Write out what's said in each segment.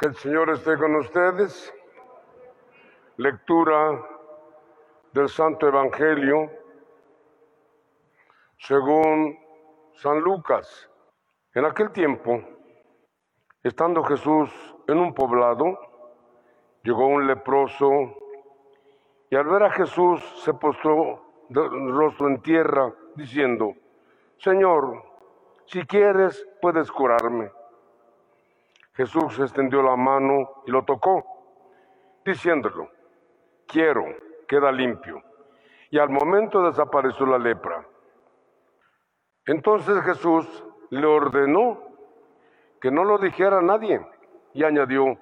Que el Señor esté con ustedes. Lectura del Santo Evangelio según San Lucas. En aquel tiempo, estando Jesús en un poblado, llegó un leproso y al ver a Jesús se postró de rostro en tierra, diciendo, Señor, si quieres, puedes curarme. Jesús extendió la mano y lo tocó, diciéndolo, quiero, queda limpio. Y al momento desapareció la lepra. Entonces Jesús le ordenó que no lo dijera a nadie y añadió,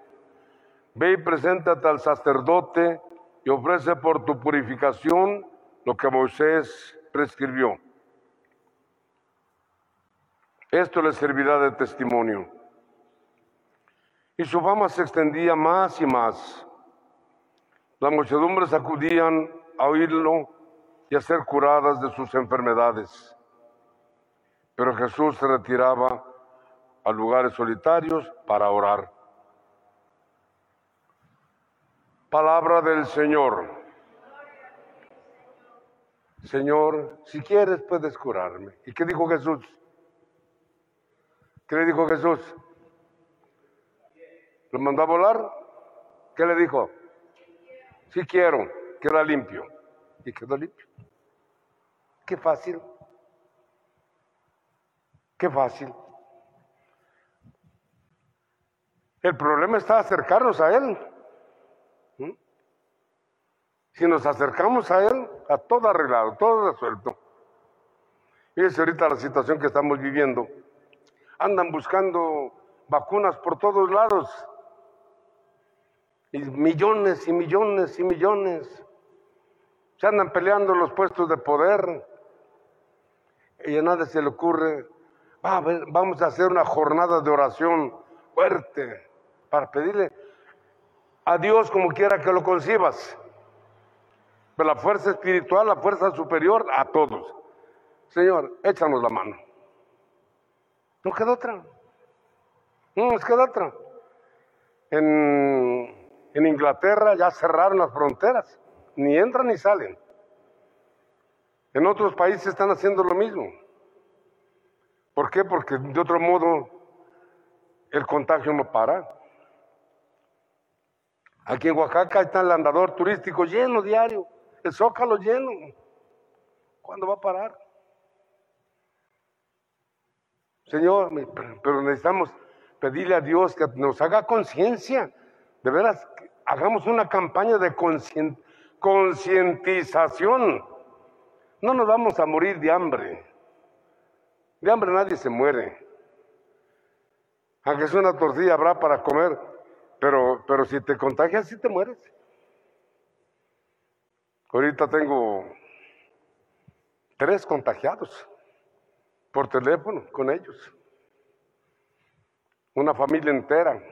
ve y preséntate al sacerdote y ofrece por tu purificación lo que Moisés prescribió. Esto le servirá de testimonio. Y su fama se extendía más y más. Las muchedumbres acudían a oírlo y a ser curadas de sus enfermedades. Pero Jesús se retiraba a lugares solitarios para orar. Palabra del Señor. Señor, si quieres puedes curarme. ¿Y qué dijo Jesús? ¿Qué le dijo Jesús? ¿Lo mandó a volar? ¿Qué le dijo? Si quiero, queda limpio. Y quedó limpio. Qué fácil. Qué fácil. El problema está acercarnos a Él. ¿Mm? Si nos acercamos a Él, a todo arreglado, todo resuelto. Fíjense ahorita la situación que estamos viviendo. Andan buscando vacunas por todos lados. Y millones y millones y millones. Se andan peleando los puestos de poder. Y a nadie se le ocurre, "Ah, vamos a hacer una jornada de oración fuerte para pedirle a Dios como quiera que lo concibas. Pero la fuerza espiritual, la fuerza superior a todos. Señor, échanos la mano. No queda otra. No nos queda otra. En, en Inglaterra ya cerraron las fronteras. Ni entran ni salen. En otros países están haciendo lo mismo. ¿Por qué? Porque de otro modo el contagio no para. Aquí en Oaxaca está el andador turístico lleno diario, el zócalo lleno. ¿Cuándo va a parar? Señor, pero necesitamos pedirle a Dios que nos haga conciencia. De veras, hagamos una campaña de concientización. No nos vamos a morir de hambre. De hambre nadie se muere. Aunque es una tortilla habrá para comer, pero, pero si te contagias, sí te mueres. Ahorita tengo tres contagiados por teléfono con ellos. Una familia entera.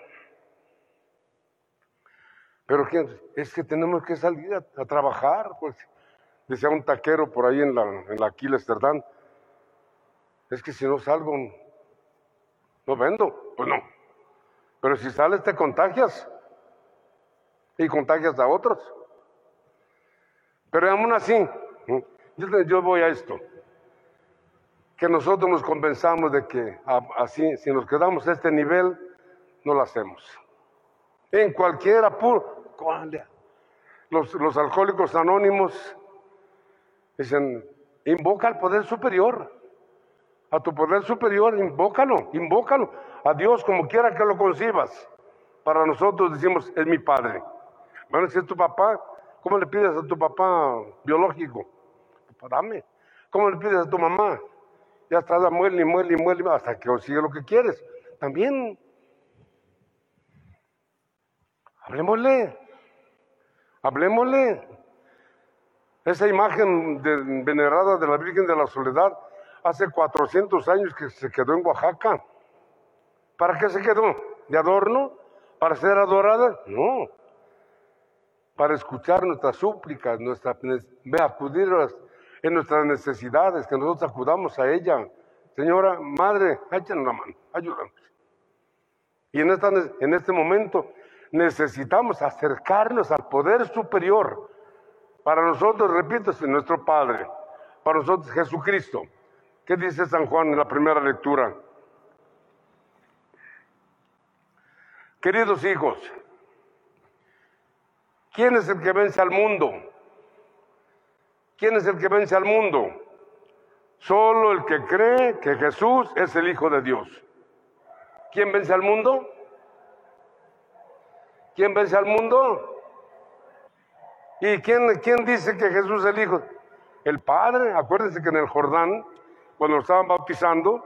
Pero es que tenemos que salir a, trabajar, pues. Decía un taquero por ahí en la, en la Aquiles Cerdán, es que si no salgo, no vendo. Pues no. Pero si sales te contagias y contagias a otros. Pero aún así, yo, yo voy a esto, que nosotros nos convenzamos de que así, si nos quedamos a este nivel, no lo hacemos. En cualquier apuro, los, los alcohólicos anónimos dicen, invoca al poder superior, a tu poder superior, invócalo, invócalo, a Dios como quiera que lo concibas. Para nosotros decimos, es mi padre. Bueno, si es tu papá, ¿cómo le pides a tu papá biológico? dame. ¿Cómo le pides a tu mamá? Ya está, muele y muele y hasta que consigue lo que quieres. También. Hablemosle. Hablemosle. Esa imagen venerada de la Virgen de la Soledad hace 400 años que se quedó en Oaxaca. ¿Para qué se quedó? ¿De adorno? ¿Para ser adorada? No. Para escuchar nuestras súplicas, nuestra, acudir en nuestras necesidades, que nosotros acudamos a ella. Señora, madre, échanos la mano, ayúdanos. Y en, este momento necesitamos acercarnos al poder superior. Para nosotros, repito, es nuestro Padre. Para nosotros, Jesucristo. ¿Qué dice San Juan en la primera lectura? Queridos hijos, ¿quién es el que vence al mundo? ¿Quién es el que vence al mundo? Solo el que cree que Jesús es el Hijo de Dios. ¿Quién vence al mundo? ¿Quién vence al mundo? ¿Y quién, quién dice que Jesús es el Hijo? El Padre. Acuérdense que en el Jordán, cuando lo estaban bautizando,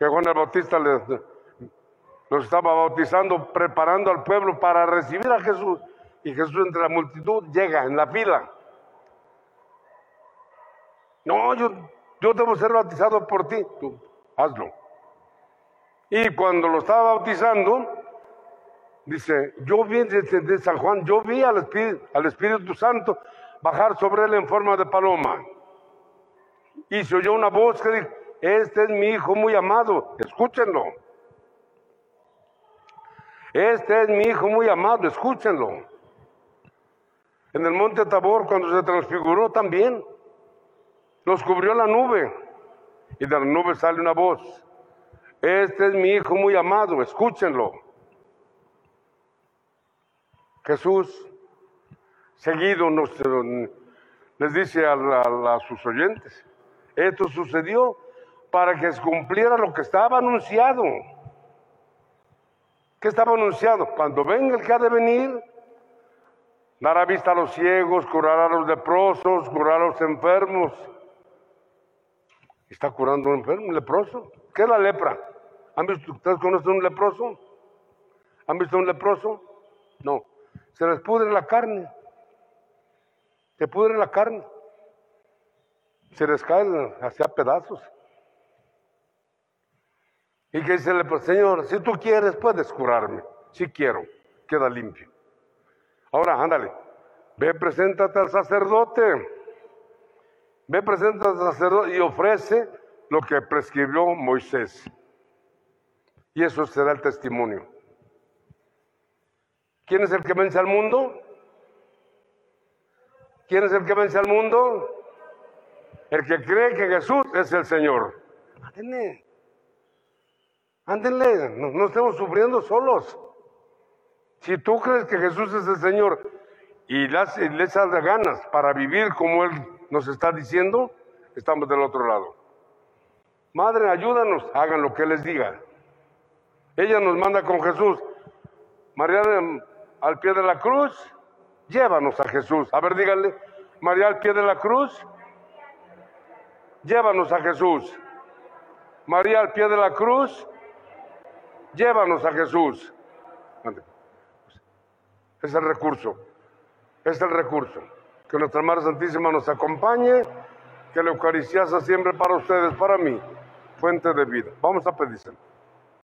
que Juan el Bautista los estaba bautizando, preparando al pueblo para recibir a Jesús. Y Jesús entre la multitud llega en la fila. No, yo, yo debo ser bautizado por ti. Tú, hazlo. Y cuando lo estaba bautizando, dice, yo vi de San Juan, yo vi al Espíritu, al Espíritu Santo bajar sobre él en forma de paloma. Y se oyó una voz que dijo, este es mi hijo muy amado, escúchenlo. Este es mi hijo muy amado, escúchenlo. En el monte Tabor, cuando se transfiguró también, los cubrió la nube y de la nube sale una voz. Este es mi hijo muy amado, escúchenlo. Jesús, seguido, nos, les dice a, sus oyentes, esto sucedió para que se cumpliera lo que estaba anunciado. ¿Qué estaba anunciado? Cuando venga el que ha de venir, dará vista a los ciegos, curará a los leprosos, curará a los enfermos. ¿Está curando un enfermo, un leproso? ¿Qué es la lepra? ¿Han visto, ustedes conocen un leproso? ¿Han visto un leproso? No. Se les pudre la carne. Se pudre la carne. Se les cae hacia pedazos. Y que dice, pues, Señor, si tú quieres, puedes curarme. Si quiero, queda limpio. Ahora, ándale, ve, preséntate al sacerdote. Ve, preséntate al sacerdote y ofrece lo que prescribió Moisés. Y eso será el testimonio. ¿Quién es el que vence al mundo? ¿Quién es el que vence al mundo? El que cree que Jesús es el Señor. Ándenle, no, estemos sufriendo solos. Si tú crees que Jesús es el Señor y le echas ganas para vivir como Él nos está diciendo, estamos del otro lado. Madre, ayúdanos, hagan lo que les diga. Ella nos manda con Jesús. María al pie de la cruz, llévanos a Jesús. A ver, díganle, María al pie de la cruz, llévanos a Jesús. María al pie de la cruz, llévanos a Jesús. Es el recurso, es el recurso. Que nuestra Madre Santísima nos acompañe, que la Eucaristía sea siempre para ustedes, para mí, fuente de vida. Vamos a pedírselo.